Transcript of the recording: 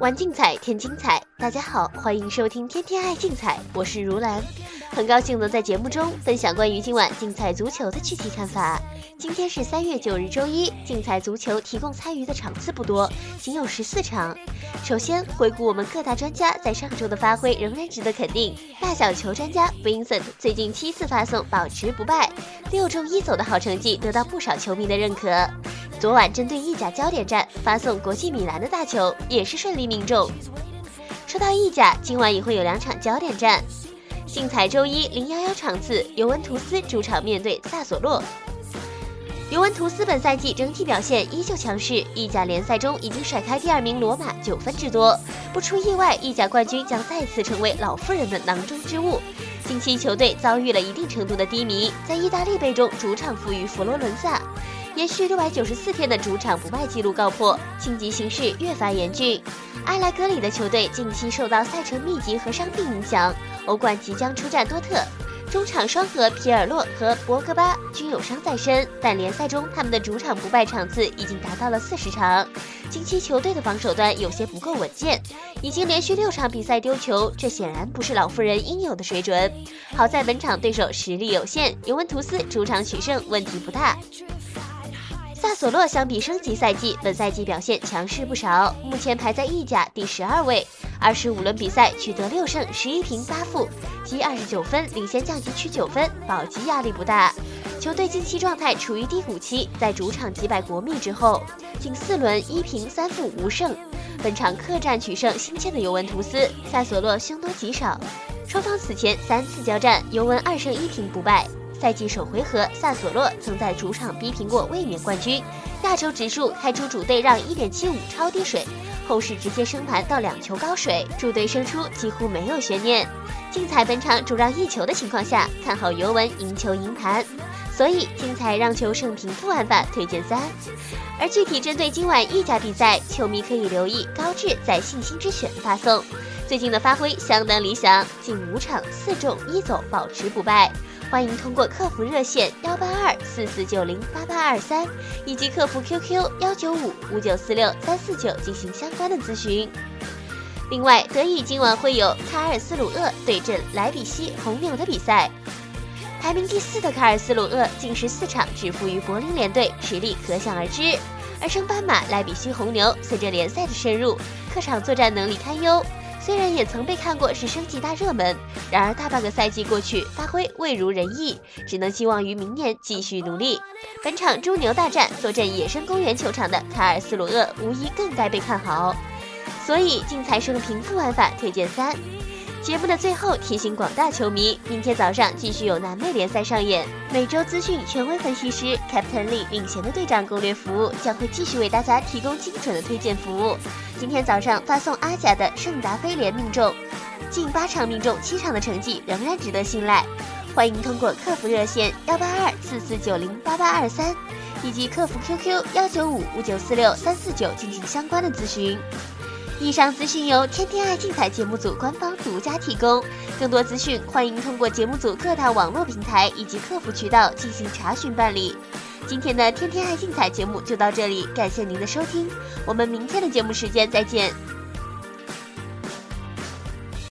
玩竞彩添精彩，大家好，欢迎收听天天爱竞彩，我是如兰，很高兴能在节目中分享关于今晚竞彩足球的具体看法。今天是三月九日周一，竞彩足球提供参与的场次不多，仅有十四场。首先回顾我们各大专家在上周的发挥，仍然值得肯定。大小球专家 Vincent 最近七次发送保持不败，六中一走的好成绩得到不少球迷的认可。昨晚针对意甲焦点战发送国际米兰的大球也是顺利命中。说到意甲，今晚也会有两场焦点战。竞彩周一零幺幺场次，尤文图斯主场面对萨索洛。尤文图斯本赛季整体表现依旧强势，意甲联赛中已经甩开第二名罗马九分之多。不出意外，意甲冠军将再次成为老妇人的囊中之物。近期球队遭遇了一定程度的低迷，在意大利杯中主场负于佛罗伦萨，延续六百九十四天的主场不败纪录告破，晋级形势越发严峻。埃莱格里的球队近期受到赛程密集和伤病影响，欧冠即将出战多特。中场双核皮尔洛和博格巴均有伤在身，但联赛中他们的主场不败场次已经达到了四十场。近期球队的防守端有些不够稳健，已经连续六场比赛丢球，这显然不是老妇人应有的水准。好在本场对手实力有限，尤文图斯主场取胜问题不大。萨索洛相比升级赛季，本赛季表现强势不少，目前排在意甲第十二位，二十五轮比赛取得六胜十一平八负，积二十九分，领先降级区九分，保级压力不大。球队近期状态处于低谷期，在主场击败国米之后，近四轮一平三负无胜。本场客战取胜新签的尤文图斯，萨索洛凶多吉少，双方此前三次交战，尤文二胜一平不败。赛季首回合，萨索洛曾在主场逼平过卫冕冠军。亚洲指数开出主队让一点七五超低水，后市直接升盘到两球高水，主队胜出几乎没有悬念。竞彩本场主让一球的情况下，看好尤文赢球赢盘，所以竞彩让球胜平负玩法推荐三。而具体针对今晚意甲比赛，球迷可以留意高志在信心之选发送，最近的发挥相当理想，近五场四中一走，保持不败。欢迎通过客服热线幺八二四四九零八八二三以及客服 QQ 幺九五五九四六三四九进行相关的咨询。另外，德乙今晚会有卡尔斯鲁厄对阵莱比锡红牛的比赛。排名第四的卡尔斯鲁厄近十四场只负于柏林联队，实力可想而知。而升班马莱比锡红牛随着联赛的深入，客场作战能力堪忧。虽然也曾被看过是升级大热门，然而大半个赛季过去，发挥未如人意，只能寄望于明年继续努力。本场猪牛大战，坐镇野生公园球场的卡尔斯鲁厄无疑更该被看好，所以竞彩胜平负玩法推荐三。节目的最后提醒广大球迷，明天早上继续有南美联赛上演，每周资讯权威分析师 Captain Lee 领衔的队长攻略服务将会继续为大家提供精准的推荐服务。今天早上发送阿甲的圣达菲联命中，近八场命中七场的成绩仍然值得信赖。欢迎通过客服热线幺八二四四九零八八二三以及客服 QQ 幺九五五九四六三四九进行相关的咨询。以上资讯由天天爱竞彩节目组官方独家提供，更多资讯欢迎通过节目组各大网络平台以及客服渠道进行查询办理。今天的天天爱竞彩节目就到这里，感谢您的收听，我们明天的节目时间再见。